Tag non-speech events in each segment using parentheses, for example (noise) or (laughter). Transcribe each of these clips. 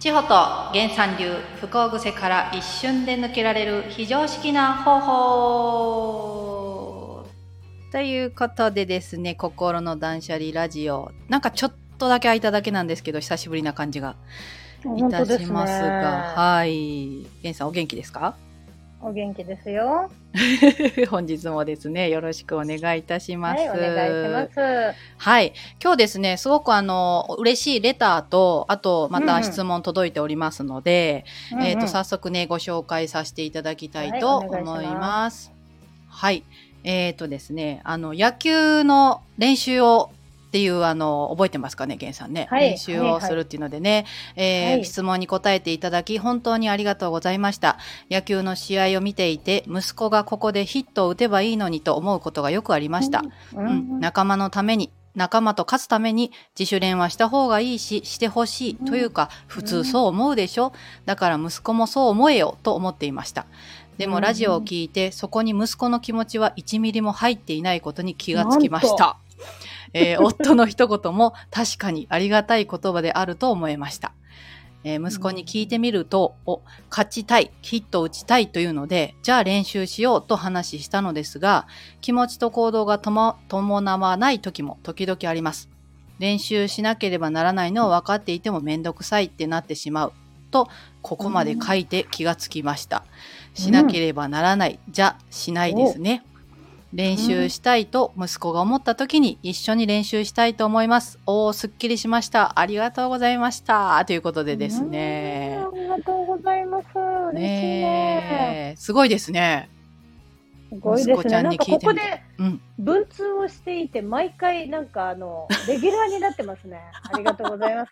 千穂と原産流不幸癖から一瞬で抜けられる非常識な方法。ということでですね心の断捨離ラジオ。なんかちょっとだけ空いただけなんですけど久しぶりな感じがいたしますが。はい。源さんお元気ですか？お元気ですよ。(laughs) 本日もですね、よろしくお願いいたします。はい、お願いします。はい。今日ですね、すごくあの、嬉しいレターと、あと、また質問届いておりますので、うんうん、えっ、ー、と、早速ね、ご紹介させていただきたいと思います。はい。えっ、ー、とですね、あの、野球の練習をっていうあの覚えてますかね源さんね、はい、練習をするっていうのでね、はい、えーはい、質問に答えていただき本当にありがとうございました。野球の試合を見ていて息子がここでヒットを打てばいいのにと思うことがよくありました、うん、うん、仲間のために仲間と勝つために自主練はした方がいいししてほしいというか、普通そう思うでしょ？だから息子もそう思えよと思っていました。でもラジオを聞いてそこに息子の気持ちは1ミリも入っていないことに気がつきましたえー、(laughs) 夫の一言も確かにありがたい言葉であると思いました。えー、息子に聞いてみると、お、勝ちたい、ヒット打ちたいというので、じゃあ練習しようと話したのですが、気持ちと行動が伴わない時も時々あります。練習しなければならないのを分かっていてもめんどくさいってなってしまう。と、ここまで書いて気がつきました。しなければならない、じゃしないですね。練習したいと息子が思った時に一緒に練習したいと思います。おお、すっきりしました。ありがとうございました。ということでですね。ありがとうございます。ねねすごいですね。すごいですね。なんかここで文通をしていて、毎回なんかあの、(laughs) レギュラーになってますね。ありがとうございます。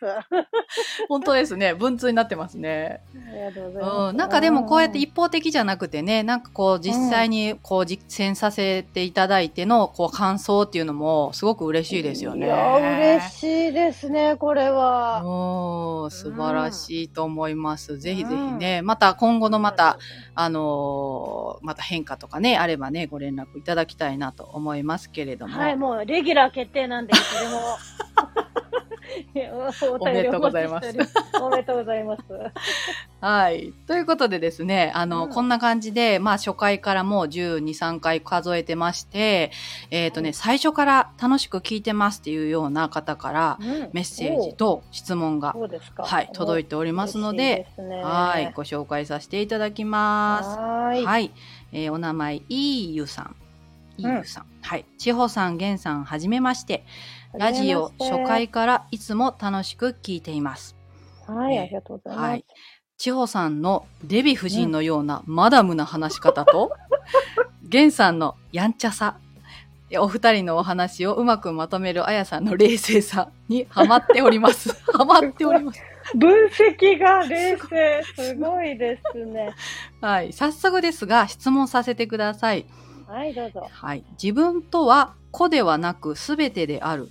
(laughs) 本当ですね。文通になってますね。ありがとうございます。うん、なんかでもこうやって一方的じゃなくてね、なんかこう実際にこう実践させていただいてのこう感想っていうのもすごく嬉しいですよね。いや、嬉しいですね、これは。おー、素晴らしいと思います。うん、ぜひぜひね、また今後のまた、あのー、また変化とかね、あればね、ご連絡いただきたいなと思いますけれども。はい、もうレギュラー決定なんで、いつでも。(laughs) (laughs) おめでとうございます。おめでとうございます。はい。ということでですね、あの、うん、こんな感じで、まあ、初回からもう12、3回数えてまして、えっ、ー、とね、最初から楽しく聞いてますっていうような方から、メッセージと質問が、はい、届いておりますので、ね、はい、ご紹介させていただきます。はいはい。えー、お名前、いいゆさん。いいゆさん。うん、はい。千穂さん、げんさん、はじめまして。ラジオ初回からいつも楽しく聞いています。はい、ありがとうございます。はい。千穂さんのデヴィ夫人のようなマダムな話し方と、(laughs) 源さんのやんちゃさ、お二人のお話をうまくまとめるあやさんの冷静さにハマっております。ハマっております。分析が冷静。すごいですね。はい。早速ですが、質問させてください。はい、どうぞ。はい。自分とは子ではなく全てである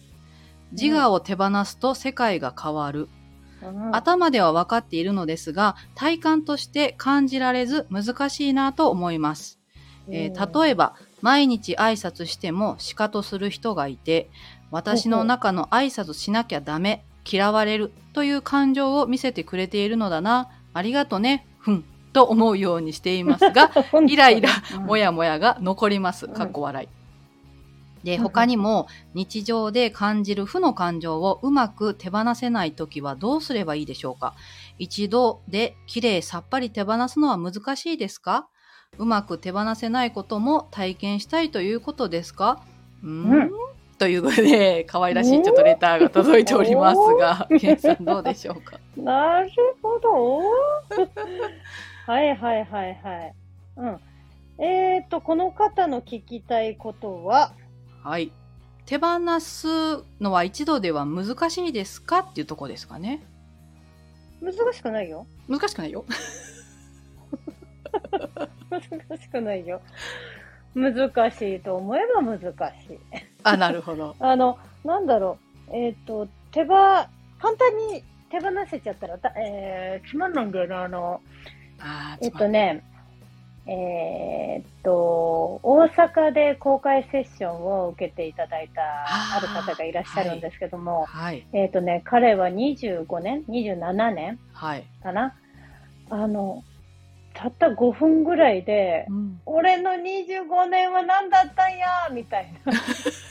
自我を手放すと世界が変わる。うん、頭では分かっているのですが、体感として感じられず難しいなと思います。えー、例えば、毎日挨拶してもシカとする人がいて、私の中の挨拶しなきゃダメ、嫌われるという感情を見せてくれているのだな、ありがとね、ふん、と思うようにしていますが、(laughs) イライラ、もやもやが残ります。かっこ笑い。で、他にも日常で感じる負の感情をうまく手放せないときはどうすればいいでしょうか？一度で綺麗さっぱり手放すのは難しいですか？うまく手放せないことも体験したいということですか？うん、うん、ということで、可愛らしいちょっとレターが届いておりますが、ケンさんどうでしょうか？なるほど。はいはいはいはい。うん。えっ、ー、と、この方の聞きたいことは、はい。手放すのは一度では難しいですか？っていうとこですかね。難しくないよ。難しくないよ。(laughs) 難しくないよ。難しいと思えば難しい。あ、なるほど。(laughs) あの、なんだろう。えっ、ー、と、手ば、簡単に手放せちゃったら、えー、つまんないんだよね。あの、あえっ、ー、とね、えーっと、大阪で公開セッションを受けていただいたある方がいらっしゃるんですけども、はい。えーっとね、彼は25年 ?27 年はい。かなあの、たった5分ぐらいで、うん。俺の25年は何だったんやみたいな。(laughs)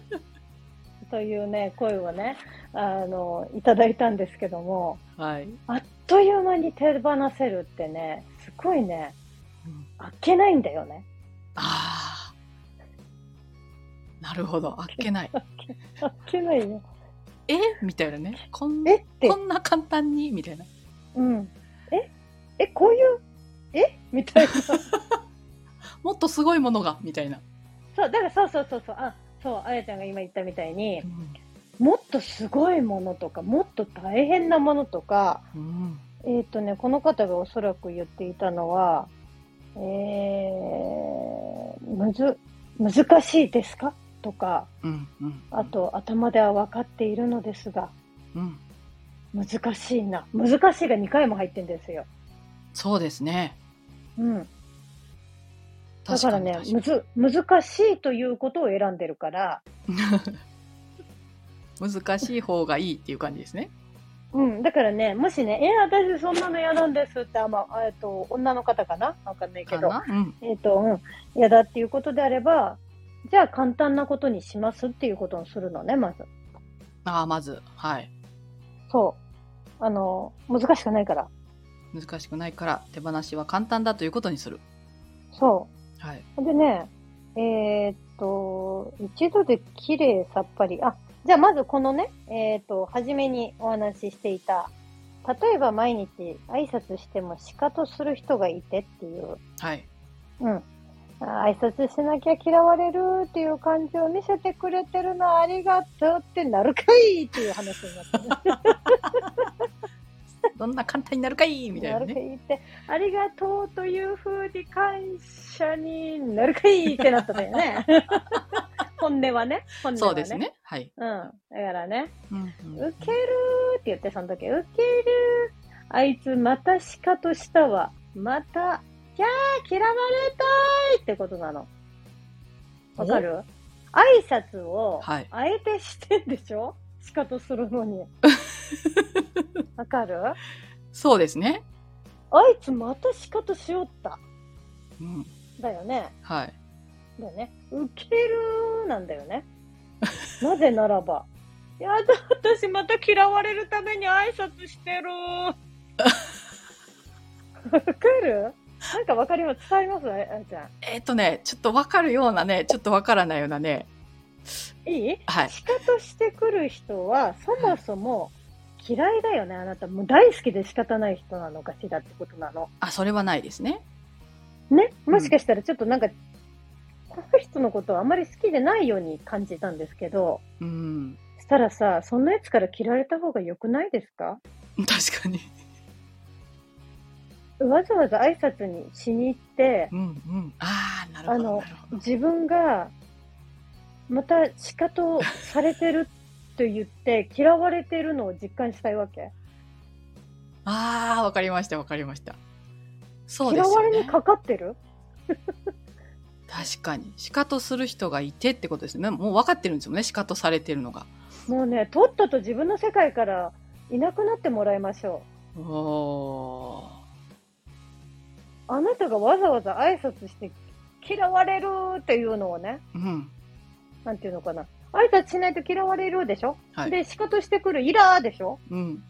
(laughs) というね、声をね、あの、いただいたんですけども、はい。あっという間に手放せるってね、すごいね、うんあっけないんだよね。ああ。なるほど。あっけない。(laughs) あっけないよ。え？みたいなね。こんえ？ってこ、んな簡単に？みたいな。うん。え？え、こういう、え？みたいな。(laughs) もっとすごいものが？みたいな。そう、だからそうそうそうそう、あ、そう、あやちゃんが今言ったみたいにう、ん。もっとすごいものとか、もっと大変なものとか、うん。えっ、とね、この方がおそらく言っていたのは、えー、むず、難しいですか？とか、うん。うん。あと、頭では分かっているのですが、うん。難しいな。難しいが2回も入ってんですよ。そうですね。うん。だ確からね、むず、難しいということを選んでるから、に (laughs) 難しい方がいいっていう感じですね。うん。だからね、もしね、え私そんなの嫌なんですって、あ、まあ、えっと、女の方かな？わかんないけど、うん。えっ、と、うん、嫌だっていうことであれば、じゃあ簡単なことにしますっていうことをするのね、まず。ああ、まず、はい。そう。あの、難しくないから。難しくないから手放しは簡単だということにする。そはい。う。でね、えーっと、一度で綺麗さっぱり。あ、じゃあまずこのね、えーっと、初めにお話ししていた、例えば毎日挨拶してもシカトする人がいてっていう、はい。うん。あ挨拶しなきゃ嫌われるっていう感じを見せてくれてるのありがとうってなるかいっていう話になったね。(laughs) (laughs) どんな簡単になるかいみたいななるかね。いって、ありがとうというふうに感謝になるかいってなったんだよね。(laughs) 本音はね。本音はね。そうです。ね。はい。うん。だからね、うんうんウケるって言って、その時、ウケる。あいつまたシカとしたわ。また、キャー嫌われたいってことなの。わかる？挨拶を、はいあえてしてんでしょ？シカとするのに。(laughs) わかる？そうですね。あいつまたシカとしよった。うん。だよね。はい。だよね。ウケるなんだよね。(laughs) なぜならば。やだ、私また嫌われるために挨拶してる。わかる？なんかわかります？伝わります？あやちゃえっ、とね、ちょっとわかるようなね、ちょっとわからないようなね。ん。いい？はい。シカとしてくる人は、そもそも嫌いだよね、あなた。もう大好きで仕方ない人なのかしらってことなの。あ、それはないですね。ね？もしかしたらちょっとなんか、この人のことをあまり好きでないように感じたんですけど、うん。したらさ、そんなやつから嫌われた方が良くないですか？確かに。わざわざ挨拶にしに行って、うんうん。ああ、なるほど。自分がまた仕方されてると言って嫌われてるのを実感したいわけ。ああ、わかりました、わかりました。そうですよね。嫌われにかかってる？(laughs) 確かに。シカトする人がいてってことですね。もう分かってるんですよね。シカトされてるのが。もうね、とっとと自分の世界からいなくなってもらいましょ。う。あなたがわざわざ挨拶して嫌われるっていうのをね、うん。なんていうのかな。挨拶しないと嫌われるでしょ、はい。で、仕方してくるイラーでしょ？うん。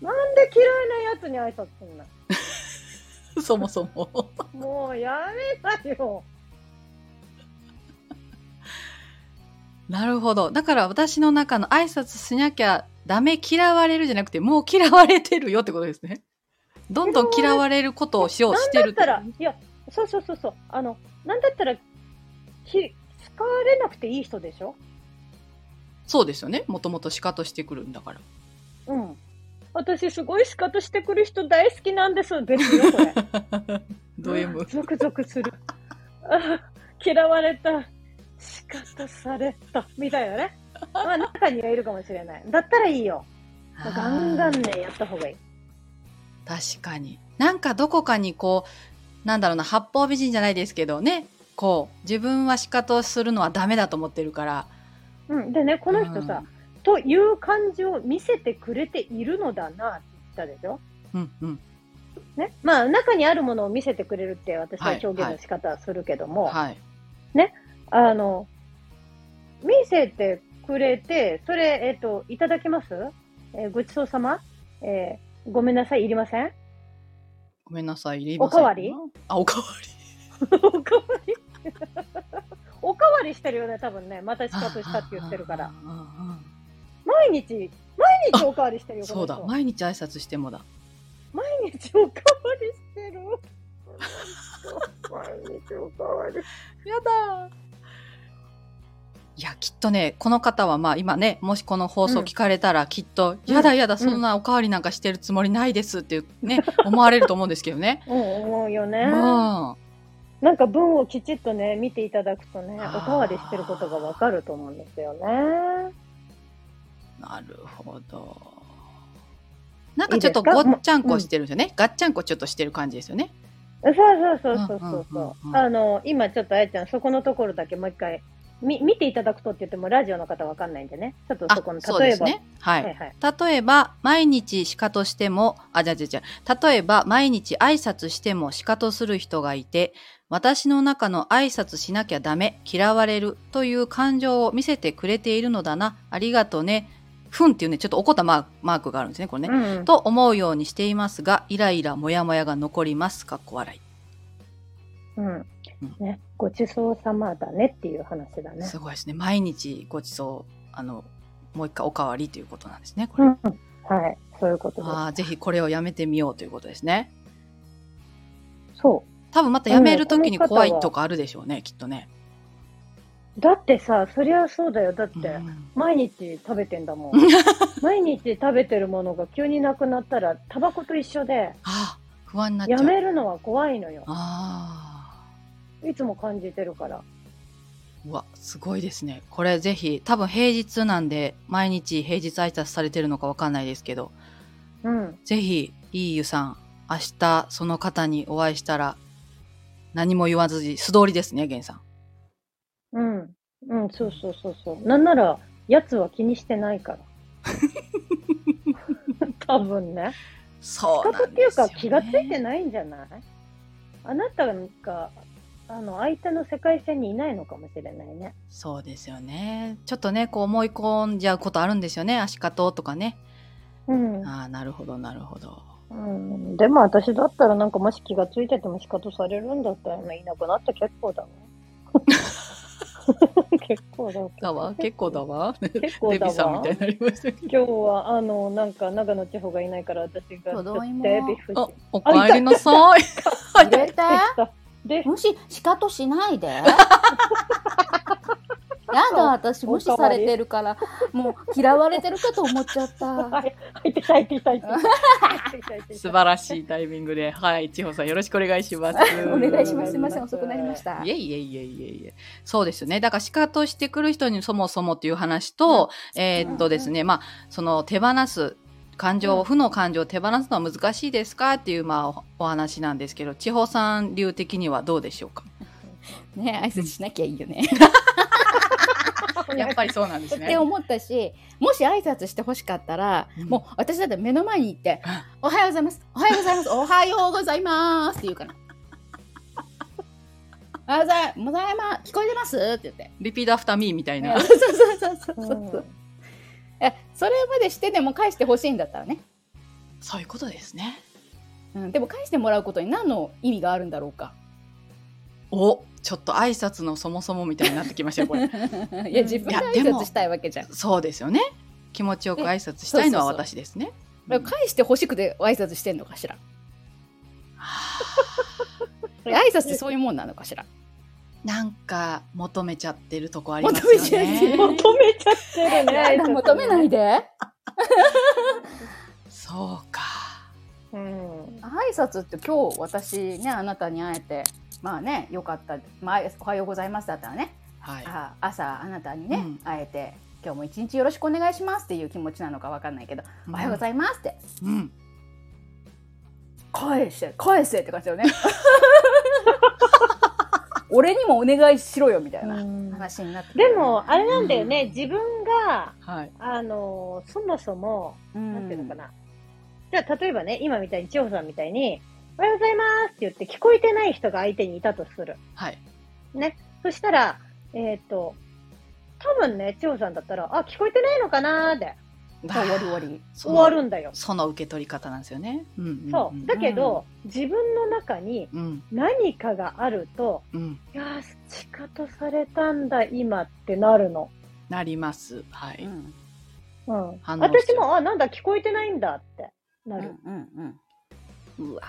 なんで嫌いなやつに挨拶すんの？(laughs) そもそも。もうやめなよ。(laughs) なるほど。だから私の中の挨拶しなきゃダメ嫌われるじゃなくて、もう嫌われてるよってことですね。どんどん嫌われることをしようしてるなんだったら、いや、そうそうそうそう。あの、なんだったら、ひ、使われなくていい人でしょ？そうですよね。もともとシカトしてくるんだから。うん。私すごい仕方してくる人大好きなんです。ですよ、これ。(laughs) ド M。ゾクゾクする。あ (laughs) 嫌われた。仕方された。みたいなね。まあ中にはいるかもしれない。だったらいいよ。ガンガンね、やった方がいい。確かに。なんかどこかにこう、なんだろうな八方美人じゃないですけどねこう自分は仕方をするのはダメだと思ってるから。うん、でね、この人さ、という感じを見せてくれているのだなって言ったでしょ？うんうん。ね？まあ、中にあるものを見せてくれるって私ははい表現の仕方はするけども、はいあの、見せてくれて、それ、えっ、と、いただけます？えーごちそうさま？えーごめんなさい、いりません？ごめんなさいいりません。おかわり？あおかわおかわり？(laughs) (laughs) おかわりしてるよね、多分ね。またり仕方したって言ってるから。毎日、毎日おかわりしてるよ、こそうだ毎日挨拶してもだ毎日おかわりしてる。毎日おかわり。やだいやきっとねこの方はまあ今ねもしこの放送聞かれたらきっと、うんやだやだんそんなおかわりなんかしてるつもりないですっていうね、思われると思うんですけどね。うん、思うよね。うん、なんか文をきちっとね、見ていただくとね、おかわりしてることがわかると思うんですよね。なるほど。なんかちょっとごっちゃんこしてるんですよね。ガッチャンコちょっとしてる感じですよね。そうそうそうそうそううんうんうんうんあの、今ちょっとあやちゃん、そこのところだけもう一回、み、見ていただくとって言ってもラジオの方わかんないんでね。ちょっとあそこの、例えば。ですね。はい。はいはい。例えば、毎日シカとしても、あ、じゃじゃじゃ例えば、毎日挨拶してもシカとする人がいて、私の中の挨拶しなきゃダメ、嫌われるという感情を見せてくれているのだな、ありがとね、ふんっていうね、ちょっと怒ったマークマークがあるんですね、これね。うんうんと思うようにしていますが、イライラ、モヤモヤが残ります。かっこ笑い。うん。ね、ごちそうさまだねっていう話だね。すごいですね。毎日ごちそう、あの、もう一回おかわりということなんですね、これ。うん。はい。そういうことです。ああ、ぜひこれをやめてみようということですね。そ多分またやめるときに怖いとかあるでしょうね、きっとね。う。だってさ、そりゃそうだよ。だって、うん毎日食べてんだもん。(laughs) 毎日食べてるものが急になくなったら、タバコと一緒で、ああ、不安になっちゃう。やめるのは怖いのよ。ああ。いつも感じてるから。うわ、すごいですね。これぜひ、多分平日なんで、毎日平日挨拶されてるのかわかんないですけど、うん。ぜひ、いいゆさん、明日その方にお会いしたら、何も言わずに素通りですね、ゲンさん。うん。うん、そうそうそうそう。なんなら、やつは気にしてないから。(laughs) 多分ね。そうな仕方っていうんですよ、ね。か気がついてないんじゃない？あなたが、あの、相手の世界線にいないのかもしれないね。そうですよね。ちょっとね、こう思い込んじゃうことあるんですよね。足かととかね。うん。ああ、なるほど、なるほど。うん、でも私だったらなんかもし気がついてても仕方されるんだったらねいなくなって結構だわ。(laughs) 結構だわ。だわ、結構だわ？結構だデビさんみわ。たいになりましたけど。今日はあのなんか長野地方がいないから私がデビフあ、おかえりなさい。入れて。で無視、しかとしないで。(laughs) やだ、私無視されてるから、もう嫌われてるかと思っちゃった。はい入ってきた入ってきた入ってきた素晴らしいタイミングで、はい、千穂さんよろしくお願いします。お願いします。すみません、遅くなりましたい。えいえいえいえいえ。そうですよね。だから、仕方してくる人にそもそもっていう話と、えーっとですね、まあ、その手放す、感情、うん負の感情を手放すのは難しいですか？っていう、まあ、おお話なんですけど、千穂さん流的にはどうでしょうか？(laughs) ね、挨拶しなきゃいいよね。(laughs) やっぱりそうなんですね。って思ったし、もし挨拶してほしかったら、うんもう私だって目の前に行って、(laughs) おはようございます。おはようございます。おはようございます。って言うから。おはようございございます。聞こえてます？って言って。repeat after me みたいな。そうそうそうそうそううそうんえそれまでしてでも返してほしいんだったらね、そういうことですね。うん、でも返してもらうことに何の意味があるんだろうかおちょっと挨拶のそもそもみたいになってきましたよ、これ。(laughs) いや自分で挨拶したいわけじゃんそうですよね。気持ちよく挨拶したいのは私ですね。返してほしくて挨拶してんのかしら？(laughs) 挨拶ってそういうもんなのかしら？なんか求めちゃってるとこあります求めよちゃってる。ね。求めちゃってるね求めないで。(laughs) そうか。うん。挨拶って今日私ねあなたに会えて。まあねよかった、まあ、おはようございますだったらね、はい。あ朝あなたにね、うん。会えて。今日も一日よろしくお願いしますっていう気持ちなのかわかんないけど、おはようございますって。うん。返して返せって感じだよね俺にもお願いしろよみたいなうん話になってくでるも、あれなんだよね、自分が、はい。あの、そもそも、うんなんていうのかな。じゃあ、例えばね、今みたいに、千穂さんみたいに、おはようございますって言って聞こえてない人が相手にいたとする。はい。ね。そしたら、えっ、と、多分ね、千穂さんだったら、あ、聞こえてないのかなーでそう終わり終わり終わるんだよ。その受け取り方なんですよね。うんうん、そう。だけど、自分の中にうん。何かがあると、うん。いやー、仕方されたんだ、今ってなるの。なります。はうい。んうん。う私も、あ、なんだ、聞こえてないんだってなる。うんうんうわー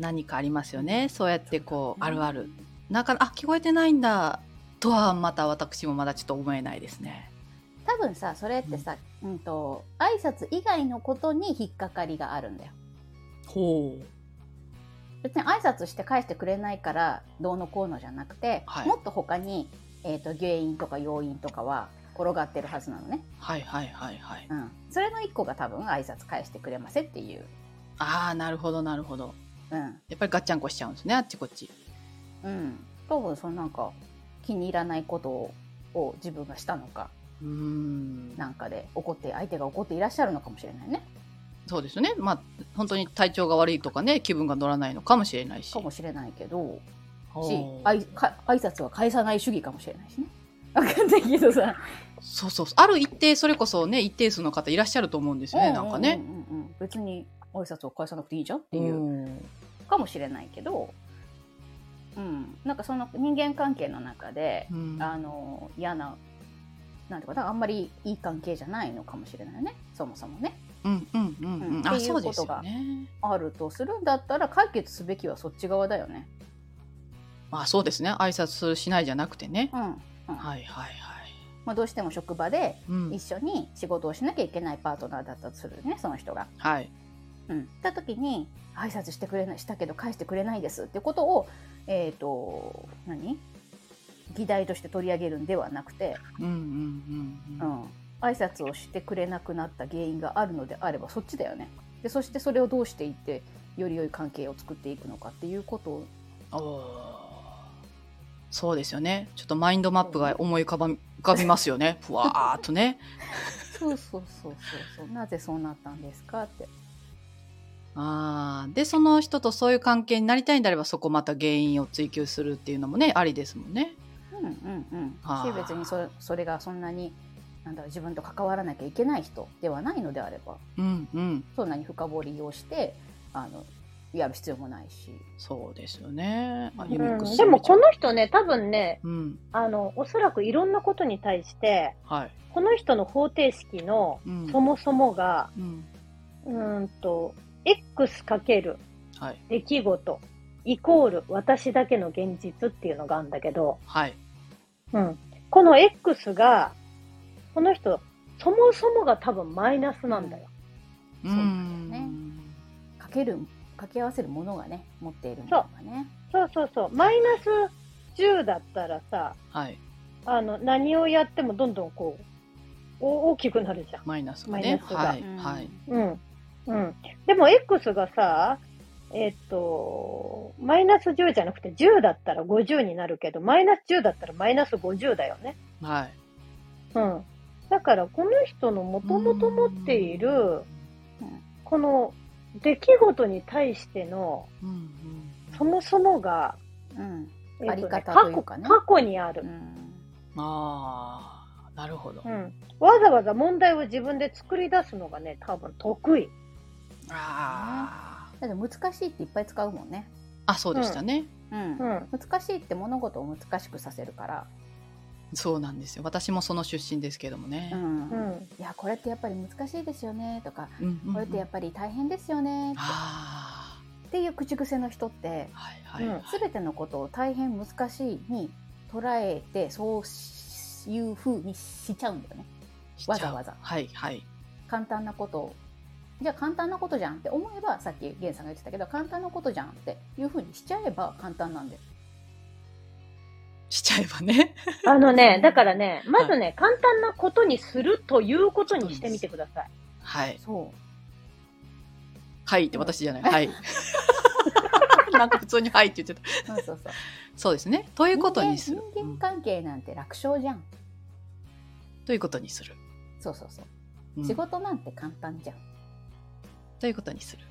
何かありますよね。そうやってこう、あるある。だから、あ、聞こえてないんだ。とは、また私もまだちょっと思えないですね。多分さそれってさ、うん、と挨拶以外のことに引っかかりがあるんだよ。ほう。別に挨拶して返してくれないからどうのこうのじゃなくて、はい。もっと他に、えー、と原因とか要因とかは転がってるはずなのね、はいはいはいはい。うん、それの一個が多分挨拶返してくれませんっていう、ああ、なるほどなるほど。うん。やっぱりガッチャンコしちゃうんですね、あっちこっち。うん、多分そのなんか気に入らないことをを自分がしたのかうーん。なんかで怒って相手が怒っていらっしゃるのかもしれないねそうですよね。まあ、本当に体調が悪いとかね、気分が乗らないのかもしれないし。かもしれないけどしあいか挨拶は返さない主義かもしれないしね分かんないけどさそうそうそう。ある一定、それこそね、一定数の方いらっしゃると思うんですよね、なんかね。うんうんうんうん別に挨拶を返さなくていいじゃんっていううんかもしれないけど、うん、なんかその人間関係の中で、うんあの嫌ななんていうかなあんまりいい関係じゃないのかもしれないよねそもそもねうんうんうんううんっていうことが。あるとするんだったら解決すべきはそっち側だよね。まあそうですね。挨拶しないじゃなくてね。うんうんはいはいはい。まあ、どうしても職場でうん一緒に仕事をしなきゃいけないパートナーだったとするねその人が。はい。うん、った時に挨拶してくれないしたけど返してくれないですってことをえっ、と何？議題として取り上げるんではなくて、うんうんうんうん。うん、挨拶をしてくれなくなった原因があるのであればそっちだよね。でそしてそれをどうしていってより良い関係を作っていくのかっていうことをそうですよね。ちょっとマインドマップが思い浮かば浮かびますよね。(laughs) ふわーっとね。そうそうそうそうそうなぜそうなったんですかって。あーで、その人とそういう関係になりたいんであれば、そこまた原因を追求するっていうのもね、ありですもんね。うんうんうんはあし別にそれそれがそんなになんだろう自分と関わらなきゃいけない人ではないのであればうんうん。そんなに深掘りをしてあのやる必要もないし。そうですよね。あうんでもこの人ね、多分ね、うん。あの、おそらくいろんなことに対して、はい。この人の方程式のうん。そもそもが、うん。うーんと、x かけるはい。出来事イコール私だけの現実っていうのがあるんだけど、はい。うん。この X が、この人、そもそもが多分マイナスなんだよ。そうなんだよねかける掛け合わせるものがね持っているものがね。そうそうそう。マイナス10だったらさ、はい。あの、何をやってもどんどんこう、お大きくなるじゃん。マイナスがマイね。ナスがはい。うんはい。うん。うん。でも X がさ、えっと、マイナス10じゃなくて10だったら50になるけど、マイナス10だったらマイナス50だよね。はい。うん。だからこの人のもともと持っている、うんこの出来事に対しての、うんうんそもそもが、うんえっとあり方過去というかね過去にあるう。んああ、なるほど。うん。わざわざ問題を自分で作り出すのがね、多分得意。あだって難しいっていっぱい使うもんね。あ。あ、そうでしたね。うんうん。難しいって物事を難しくさせるから、そうなんですよ。私もその出身ですけどもねう。んうん。いやこれってやっぱり難しいですよねとか、うんうんうんこれってやっぱり大変ですよねってあっていう口癖の人ってあ。はいはいはい。全てのことを大変難しいに捉えてそういう風にしちゃうんだよねわざわざはいはい。簡単なことをじゃあ簡単なことじゃんって思えばさっき源さんが言ってたけど簡単なことじゃんっていう風にしちゃえば簡単なんだよしちゃえばね。あのね、(laughs) だからね、まずね、簡単なことにするということにしてみてください。はい。そうはいって私じゃない。はい。(laughs) なんか普通に「はい」って言ってた。そうそうそうそうですね。ということにする。人間人間関係なんて楽勝じゃん、ということにする。そうそうそう、うん仕事なんて簡単じゃんということにする。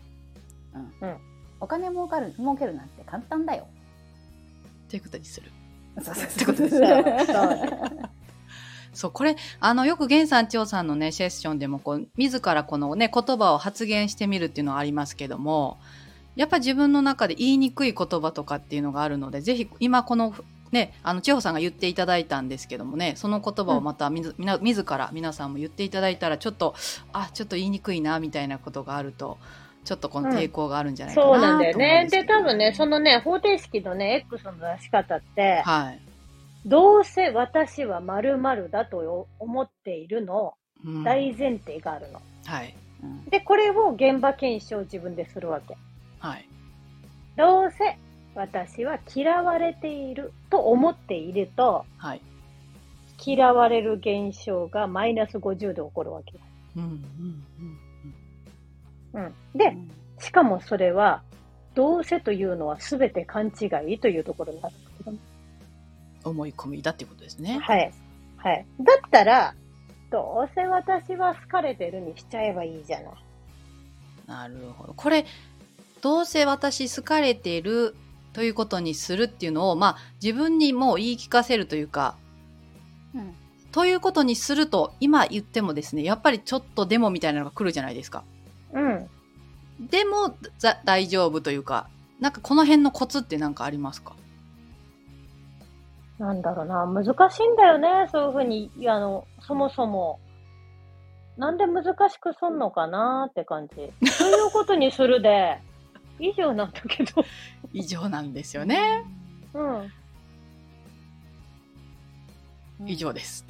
お金儲かる儲けるなんて簡単だよ。ということにする。そうそうってことですそうそう。そう、これ、あの、よく源さん、千代さんのね、セッションでも、こう、自らこのね、言葉を発言してみるっていうのはありますけども、やっぱ自分の中で言いにくい言葉とかっていうのがあるので、ぜひ、今この、ね、あの、千代さんが言っていただいたんですけどもね、その言葉をまたみず、みな自ら皆さんも言っていただいたら、ちょっと、あ、ちょっと言いにくいな、みたいなことがあると、ちょっとこの抵抗があるんじゃないかなう思うんなんだよね。で、多分ね、そのね、方程式のね、X の出し方って、はい。どうせ私は〇〇だと思っているのうん大前提があるの。はい。うんで、これを現場検証を自分でするわけ。はい。どうせ私は嫌われていると思っていると、はい。嫌われる現象がマイナス50で起こるわけ。うん、うん、うん。うん。でう、んしかもそれは、どうせというのは全て勘違いというところになるんだけどね。思い込みだっていうことですね。はい。はい。だったら、どうせ私は好かれてるにしちゃえばいいじゃない。なるほど。これ、どうせ私好かれてるということにするっていうのを、まあ、自分にもう言い聞かせるというか、うんということにすると、今言ってもですね、やっぱりちょっとでもみたいなのが来るじゃないですか。うん。でも、ざ大丈夫というか、なんかこの辺のコツって何かありますか？なんだろうな、難しいんだよね、そういうふうに、いやあの、そもそも。なんで難しくすんのかなって感じ。(laughs) そういうことにするで、以上なんだけど。異常なんですよね。うん。以上です。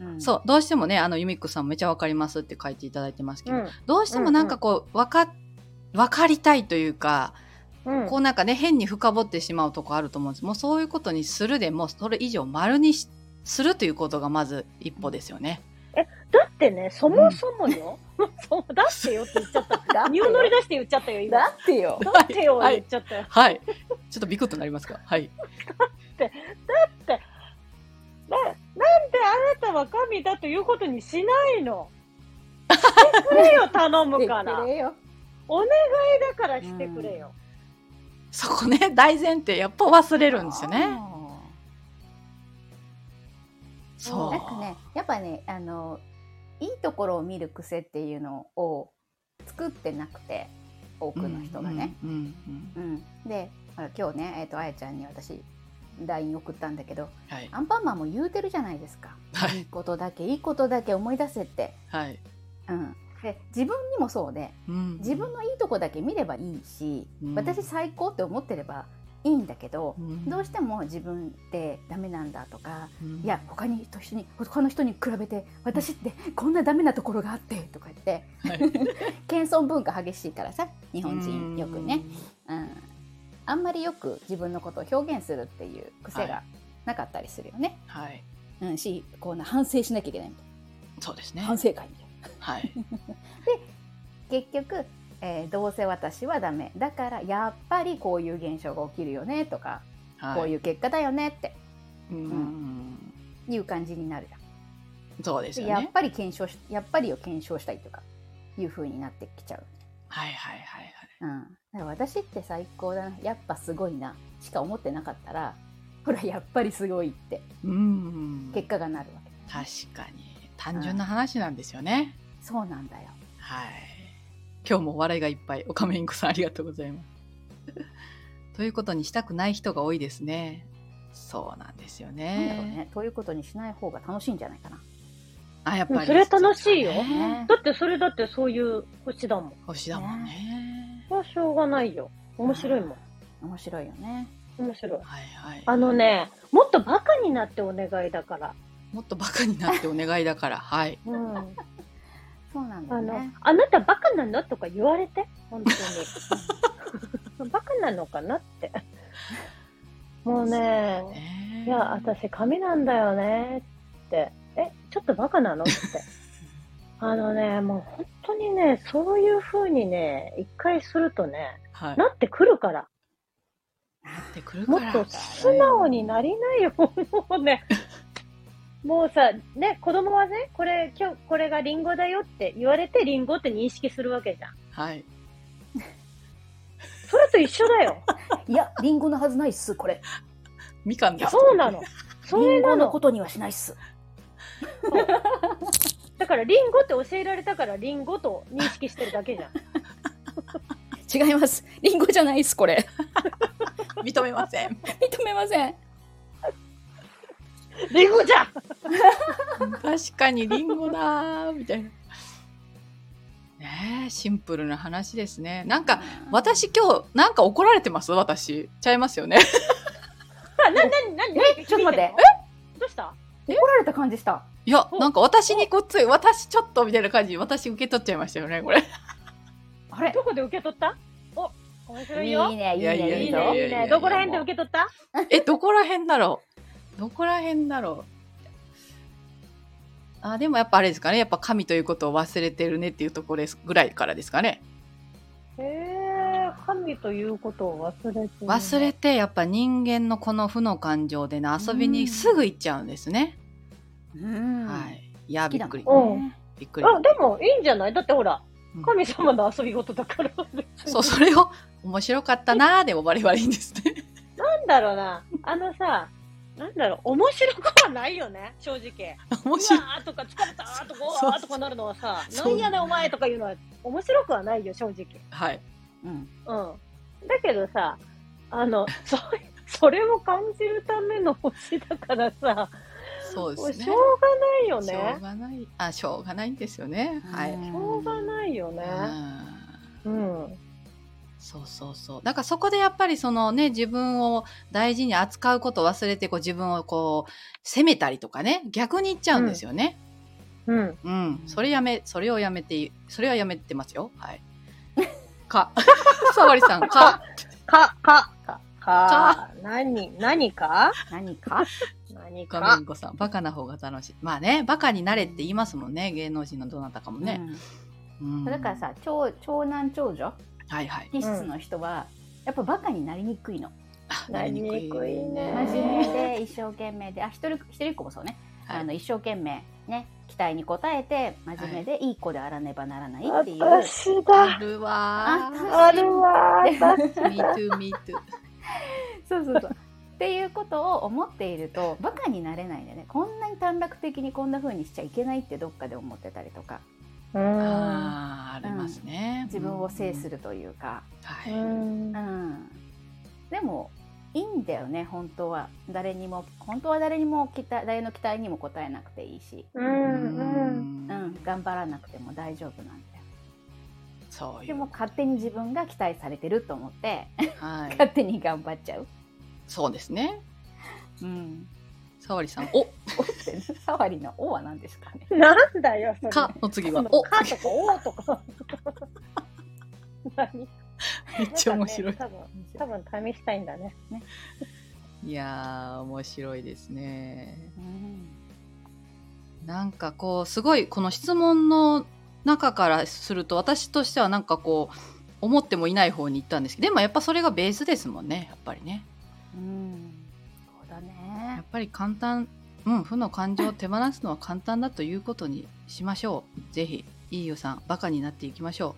うんそう、どうしてもね、あの、ユミックさんもめちゃわかりますって書いていただいてますけど、うん。どうしてもなんかこう、わか、わかりたいというか、うん。こうなんかね、変に深掘ってしまうとこあると思うんです。もうそういうことにするでも、それ以上丸にしするということがまず一歩ですよね。だってね、そもそもよ。そう (laughs) だってよって言っちゃった。だってニューノリ出して言っちゃったよ、今。だってよだってよ、はい言っちゃったよ。はい。ちょっとビクッとなりますか？はい。な、なんであなたは神だということにしないの？してくれよ、(laughs) 頼むから。言ってくれよお願いだからしてくれよ。そこね、大前提、やっぱ忘れるんですよね。あそう。ーなんかねやっぱねあのいいところを見る癖っていうのを作ってなくて多くの人がね。で今日ね、えー、とあやちゃんに私 LINE 送ったんだけどはい。アンパンマンも言うてるじゃないですか、はい。いいことだけいいことだけ思い出せって、はい。うん、で自分にもそうでうん。自分のいいとこだけ見ればいいし、うん。私最高って思ってればいいんだけど、うん。どうしても自分ってダメなんだとか、うん。いや他にと一緒に他の人に比べて私ってこんなダメなところがあってとか言ってはい。(laughs) 謙遜文化激しいからさ日本人よくね、うん、あんまりよく自分のことを表現するっていう癖はがなかったりするよね、はい。うん、しこうな反省しなきゃいけないみたいそうですね。な。反省会みたいな。はい。(laughs) 結局、えーどうせ私はダメだからやっぱりこういう現象が起きるよねとか、はい。こういう結果だよねってうん。いう感じになるじゃんそうですよね。でやっぱり検証しやっぱりを検証したいとかいう風になってきちゃう、はいはいはいうん、だから私って最高だなやっぱすごいなしか思ってなかったらほらやっぱりすごいってはい。うん。結果がなるわけ、確かに。単純な話なんですよね。そうなんだよはい。今日も笑いがいっぱい。おかめインコさんありがとうございます。(laughs) ということにしたくない人が多いですね。そうなんですよなんだろうね。ねということにしない方が楽しいんじゃないかなあ、やっぱり。それ楽しいよねだってそれだってそういう星だもん。星だもんね。それはしょうがないよ。面白いもん。面白いよね面白い。はいはい。あのね、もっとバカになってお願いだから。もっとバカになってお願いだから。はい。うん。そうなんだあのあなたバカなの？とか言われて、本当に。(laughs) バカなのかなって。(laughs) もうね、ねいや、私髪なんだよねって。え、ちょっとバカなの？って。(laughs) あのね、もう本当にね、そういう風にね、一回するとね、はい。なってくるから。ってくるから。もっと素直になりなよ、もうね。もうさ、ね、子供はね、これ、今日、これがリンゴだよって言われて、リンゴって認識するわけじゃん。はい。それと一緒だよ。(laughs) いや、リンゴのはずないっす、これ。みかんです。そうなの。そリンゴれなの。のことにはしないっす。だから、リンゴって教えられたから、リンゴと認識してるだけじゃん。(laughs) 違います。リンゴじゃないっす、これ。(laughs) 認めません。認めません。リンゴじゃん (laughs) 確かにリンゴだーみたいな。ねえ、シンプルな話ですね。なんか、私今日、なんか怒られてます？私。ちゃいますよね。あ、な、な、な、な、えちょっと待って。どうした？怒られた感じした？いや、おなんか私にこっつい、私ちょっとみたいな感じ、私受け取っちゃいましたよね、これ。あれ？どこで受け取った？お、面白いいよ。いね、いいね。いいね、いいね。どこら辺で受け取った？え、どこら辺だろう？どこら辺だろうあ、でもやっぱあれですかね。やっぱ神ということを忘れてるねっていうところですぐらいからですかね。へえ、神ということを忘れてる忘れて、やっぱ人間のこの負の感情でね、遊びにすぐ行っちゃうんですね。うん。はい。いや、びっくり。もんびっくり。あ、でもいいんじゃない？だってほらうん、神様の遊び事だから。そう、それを面白かったなーで終わればいいんですね。なんだろうな。あのさ、なんだろう、面白くはないよね、正直。う面白い。わーとか疲れたーとか、うわーとかなるのはさ、なんやねんお前とか言うのは面白くはないよ、正直。はい。うん。うん。だけどさ、あの、それ、それを感じるための星だからさ、そうですね。しょうがないよしょねう。がない。あ、しょうがないんですよね。はい。うんしょうがないよね。うんうん。そうそうそう。だからそこでやっぱりそのね、自分を大事に扱うことを忘れて、こう自分をこう、責めたりとかね、逆に言っちゃうんですよね。うん。うん。それやめ、それをやめて、それはやめてますよ。はい。(laughs) か。さわりさん、か。か、か、か、か、何、何か？何か？何か？画面。子さん、バカな方が楽しい。まあね、バカになれって言いますもんね、芸能人のどなたかもね。うんうんだからさ、長長男長女？はいはい。気質の人は、やっぱバカになりにくいの。あなりにくいね真面目で一生懸命で、あ、一人一人っ子もそうね。はいあの一生懸命ね、期待に応えて真面目でいい子であらねばならないっていう。私あだ。るわー。あるわ。私 (laughs) me too, me too. そうそうそう。っていうことを思っているとバカになれないんだよねこんなに短絡的にこんな風にしちゃいけないってどっかで思ってたりとかうん。ああ、ありますね。自分を制する。るというか、はい。うんうん、でもいいんだよね本当は誰にも本当は誰にも期待誰の期待にも応えなくていいし、うん。うん。うん、頑張らなくても大丈夫なんだよそう。でも勝手に自分が期待されてると思ってはい。勝手に頑張っちゃう、そうですね。うん、さわりさん、(laughs) おおってねサワリの「お」は何ですかねなんだよ、それ。かの次は、おおかとか、おとか。(laughs) 何？めっちゃ面白い。ね多分、多分試したいんだね。いやー、面白いですね。うんなんかこう、すごい、この質問の中からすると、私としてはなんかこう、思ってもいない方に行ったんですけど、でもやっぱそれがベースですもんね、やっぱりね。うんやねっぱり簡単、うん、負の感情を手放すのは簡単だということにしましょう。ぜひ、いいよさん、バカになっていきましょ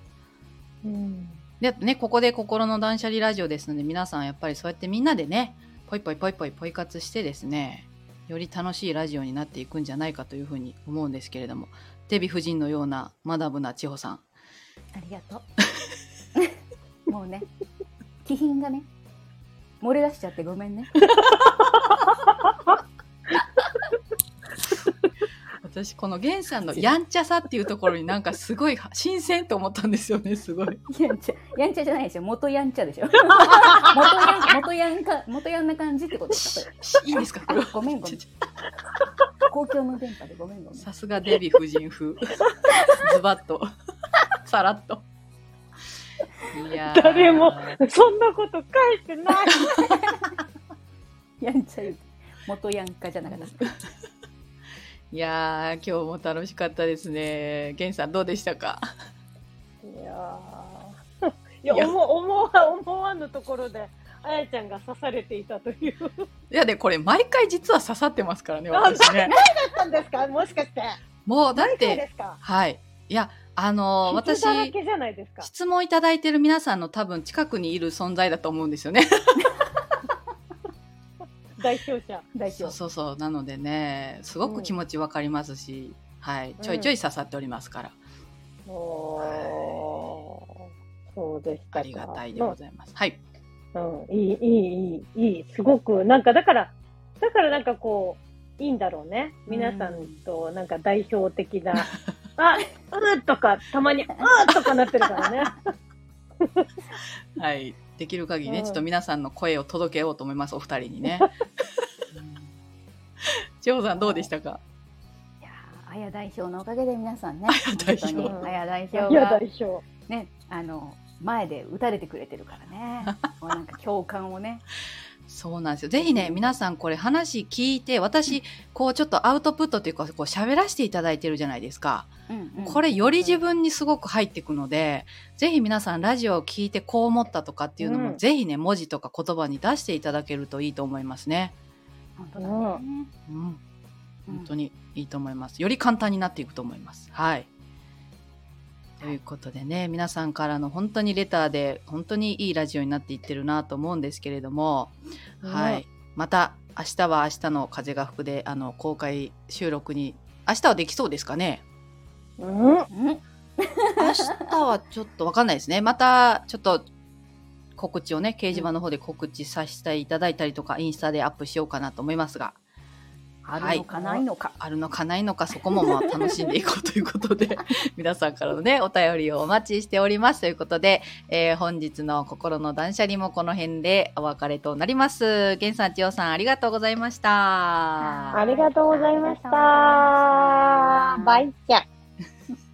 う。うん。でね、ここで心の断捨離ラジオですので、皆さんやっぱりそうやってみんなでね、ポイポイポイポイポイ活してですね、より楽しいラジオになっていくんじゃないかというふうに思うんですけれども、デヴィ夫人のようなマダムな千穂さん。ありがとう (laughs) もうね気品がね漏れ出しちゃってごめんね私、この源さんの (laughs) やんちゃさっていうところになんかすごい新鮮と思ったんですよね、すごい。やんちゃやんちゃじゃないでしょ元やんちゃでしょ。(laughs) 元やん元やんか元やんな感じってことですかいいですか？これはごめんごめん。公共の電波でごめんごめん。さすがデヴィ夫人風。(laughs) ズバッと。さらっと。いやー。誰もそんなこと書いてない。やんちゃ元やんかじゃなかったいやー、今日も楽しかったですね。ゲンさんどうでしたか？いや、(laughs) いや思思わ、思わぬところで、あやちゃんが刺されていたという。いやでこれ毎回実は刺さってますからね私ねだったんですかもしかして。もうだってはいいやあの私傷だらけじゃないですか。質問いただいてる皆さんの多分近くにいる存在だと思うんですよね代表者。代表。そうそうそうなのでねすごく気持ちわかりますし、はいちょいちょい刺さっておりますから、おーそうでしたか。ありがたいでございます、はいうん、いい、いい、いい、いい。すごく、なんか、だから、だからなんかこう、いいんだろうね。皆さんと、なんか代表的な、あ、うーとか、たまに、うーとかなってるからね。(laughs) はいできる限りね、うんちょっと皆さんの声を届けようと思いますお二人にね千穂さんどうでしたか？いやー、あや代表のおかげで皆さんね、や代表あや代表が代表。ね、あの前で打たれてくれてるからね。(laughs) もうなんか共感をね。そうなんですよ。ぜひね、皆さんこれ話聞いて、私、こうちょっとアウトプットというか、こう喋らせていただいてるじゃないですか。うんうんこれより自分にすごく入っていくので、ぜひ皆さんラジオを聞いてこう思ったとかっていうのも、うんぜひね、文字とか言葉に出していただけるといいと思いますね。本当だね。うん。本当にいいと思います。より簡単になっていくと思います。はい。ということでね、皆さんからの本当にレターで、本当にいいラジオになっていってるなと思うんですけれども、はい。また、明日は明日の風が吹くで、あの、公開収録に、明日はできそうですかね？うん。うん。明日はちょっとわかんないですね。また、ちょっと、告知をね、掲示板の方で告知させていただいたりとか、インスタでアップしようかなと思いますが、あるのかないのか。あるのかないのか、そこもまあ楽しんでいこうということで、(laughs) 皆さんからのね、お便りをお待ちしておりますということで、えー本日の心の断捨離もこの辺でお別れとなります。源さん、千代さん、ありがとうございました。ありがとうございました。バイチャ。(laughs)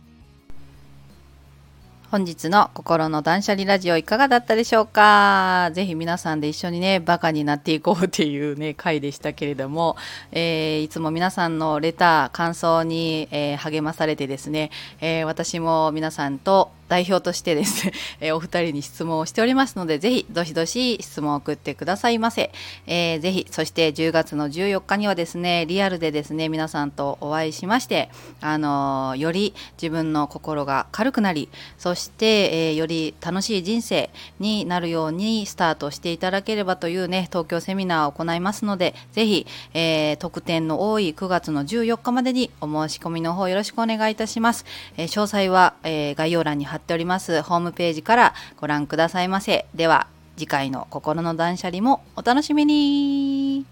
本日の心の断捨離ラジオいかがだったでしょうか？ぜひ皆さんで一緒にね、バカになっていこうっていうね、回でしたけれども、えーいつも皆さんのレター、感想に、えー励まされてですね、えー私も皆さんと代表としてですね、(laughs) えーお二人に質問をしておりますので、ぜひ、どしどし質問を送ってくださいませ。えーぜひ、そして10月の14日にはですね、リアルでですね、皆さんとお会いしまして、あのーより自分の心が軽くなり、そして、えーより楽しい人生になるようにスタートしていただければというね、東京セミナーを行いますので、ぜひ、えー特典の多い9月の14日までにお申し込みの方よろしくお願いいたします。えー詳細は、えー概要欄に貼っておりますホームページからご覧くださいませ。では、次回の心の断捨離もお楽しみに